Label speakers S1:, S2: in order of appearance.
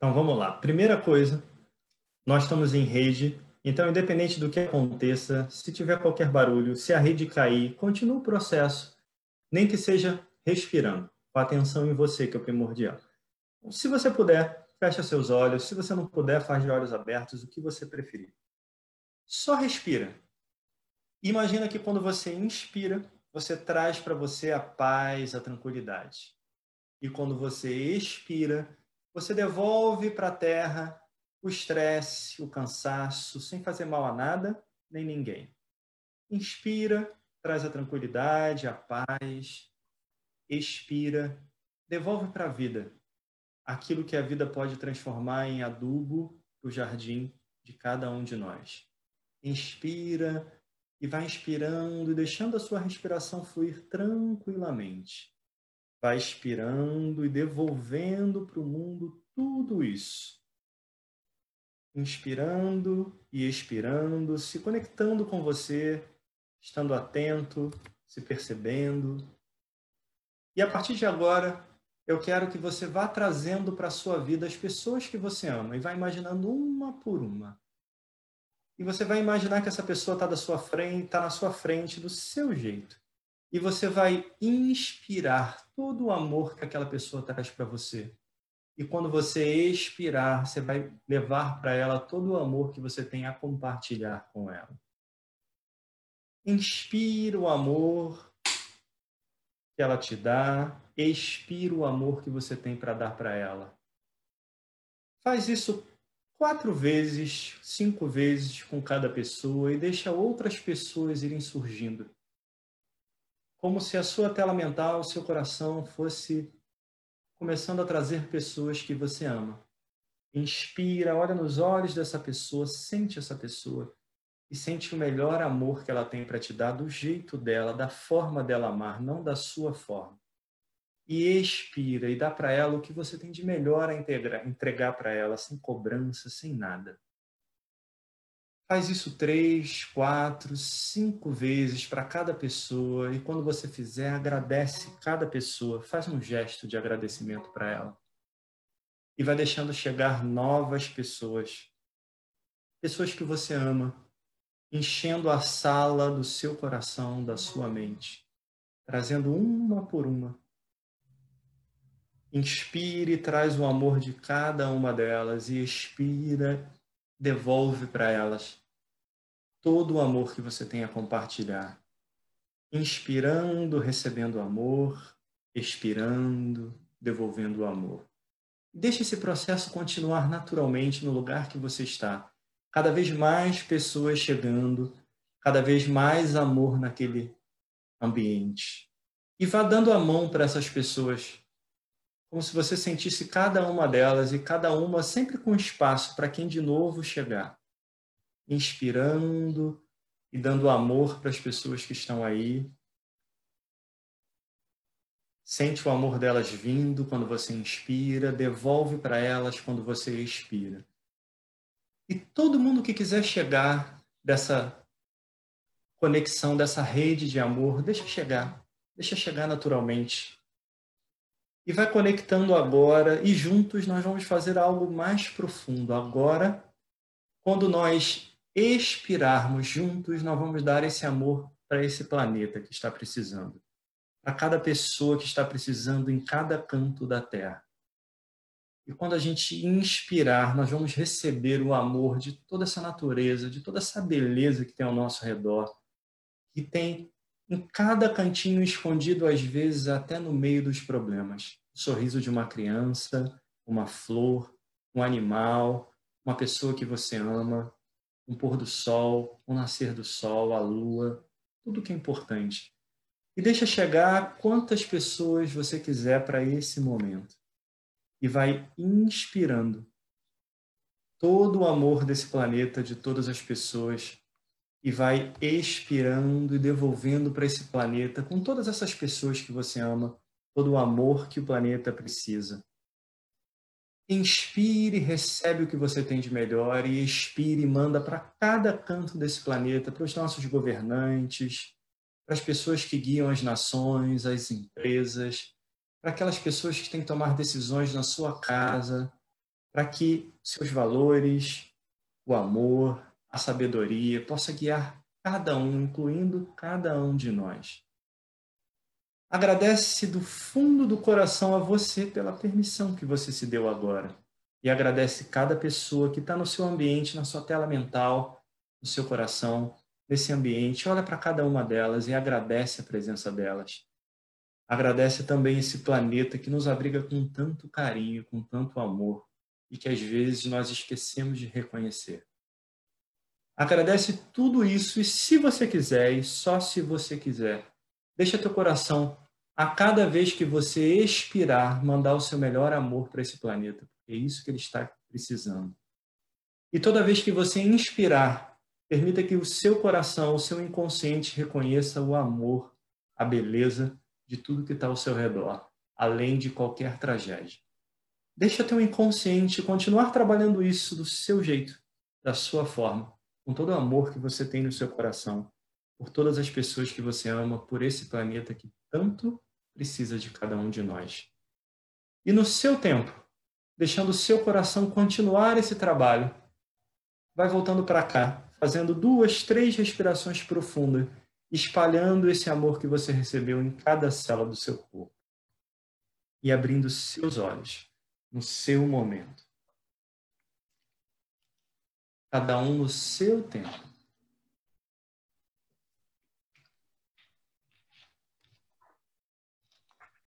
S1: Então vamos lá. Primeira coisa, nós estamos em rede, então independente do que aconteça, se tiver qualquer barulho, se a rede cair, continua o processo, nem que seja respirando, com atenção em você, que é o primordial. Se você puder, fecha seus olhos. Se você não puder, faz de olhos abertos, o que você preferir. Só respira. Imagina que quando você inspira, você traz para você a paz, a tranquilidade. E quando você expira, você devolve para a terra o estresse, o cansaço, sem fazer mal a nada nem ninguém. Inspira, traz a tranquilidade, a paz. Expira, devolve para a vida aquilo que a vida pode transformar em adubo para o jardim de cada um de nós. Inspira e vai inspirando deixando a sua respiração fluir tranquilamente. Vai expirando e devolvendo para o mundo tudo isso. Inspirando e expirando, se conectando com você, estando atento, se percebendo. E a partir de agora, eu quero que você vá trazendo para a sua vida as pessoas que você ama e vá imaginando uma por uma. E você vai imaginar que essa pessoa está da sua frente, está na sua frente do seu jeito. E você vai inspirar todo o amor que aquela pessoa traz para você. E quando você expirar, você vai levar para ela todo o amor que você tem a compartilhar com ela. Inspira o amor que ela te dá, expira o amor que você tem para dar para ela. Faz isso quatro vezes, cinco vezes com cada pessoa e deixa outras pessoas irem surgindo. Como se a sua tela mental, o seu coração fosse começando a trazer pessoas que você ama. Inspira, olha nos olhos dessa pessoa, sente essa pessoa e sente o melhor amor que ela tem para te dar, do jeito dela, da forma dela amar, não da sua forma. E expira e dá para ela o que você tem de melhor a integrar, entregar para ela, sem cobrança, sem nada. Faz isso três, quatro, cinco vezes para cada pessoa e quando você fizer, agradece cada pessoa, faz um gesto de agradecimento para ela. E vai deixando chegar novas pessoas, pessoas que você ama, enchendo a sala do seu coração, da sua mente, trazendo uma por uma. Inspire e traz o amor de cada uma delas e expira, devolve para elas todo o amor que você tem a compartilhar. Inspirando, recebendo amor, expirando, devolvendo o amor. Deixe esse processo continuar naturalmente no lugar que você está cada vez mais pessoas chegando, cada vez mais amor naquele ambiente. E vá dando a mão para essas pessoas, como se você sentisse cada uma delas e cada uma sempre com espaço para quem de novo chegar. Inspirando e dando amor para as pessoas que estão aí. Sente o amor delas vindo quando você inspira, devolve para elas quando você expira. E todo mundo que quiser chegar dessa conexão, dessa rede de amor, deixa chegar, deixa chegar naturalmente. E vai conectando agora, e juntos nós vamos fazer algo mais profundo. Agora, quando nós expirarmos juntos, nós vamos dar esse amor para esse planeta que está precisando, para cada pessoa que está precisando em cada canto da Terra. E quando a gente inspirar, nós vamos receber o amor de toda essa natureza, de toda essa beleza que tem ao nosso redor, que tem em cada cantinho escondido, às vezes até no meio dos problemas. O sorriso de uma criança, uma flor, um animal, uma pessoa que você ama, um pôr do sol, um nascer do sol, a lua, tudo que é importante. E deixa chegar quantas pessoas você quiser para esse momento e vai inspirando todo o amor desse planeta, de todas as pessoas, e vai expirando e devolvendo para esse planeta, com todas essas pessoas que você ama, todo o amor que o planeta precisa. Inspire recebe o que você tem de melhor, e expire manda para cada canto desse planeta, para os nossos governantes, para as pessoas que guiam as nações, as empresas, para aquelas pessoas que têm que tomar decisões na sua casa, para que seus valores, o amor, a sabedoria possa guiar cada um, incluindo cada um de nós. Agradece do fundo do coração a você pela permissão que você se deu agora. E agradece cada pessoa que está no seu ambiente, na sua tela mental, no seu coração, nesse ambiente. Olha para cada uma delas e agradece a presença delas. Agradece também esse planeta que nos abriga com tanto carinho, com tanto amor e que às vezes nós esquecemos de reconhecer. Agradece tudo isso e se você quiser, e só se você quiser, deixa teu coração a cada vez que você expirar, mandar o seu melhor amor para esse planeta, é isso que ele está precisando. E toda vez que você inspirar, permita que o seu coração, o seu inconsciente reconheça o amor, a beleza de tudo que está ao seu redor, além de qualquer tragédia. Deixa teu inconsciente continuar trabalhando isso do seu jeito, da sua forma, com todo o amor que você tem no seu coração, por todas as pessoas que você ama, por esse planeta que tanto precisa de cada um de nós. E no seu tempo, deixando o seu coração continuar esse trabalho, vai voltando para cá, fazendo duas, três respirações profundas espalhando esse amor que você recebeu em cada célula do seu corpo e abrindo seus olhos no seu momento. Cada um no seu tempo.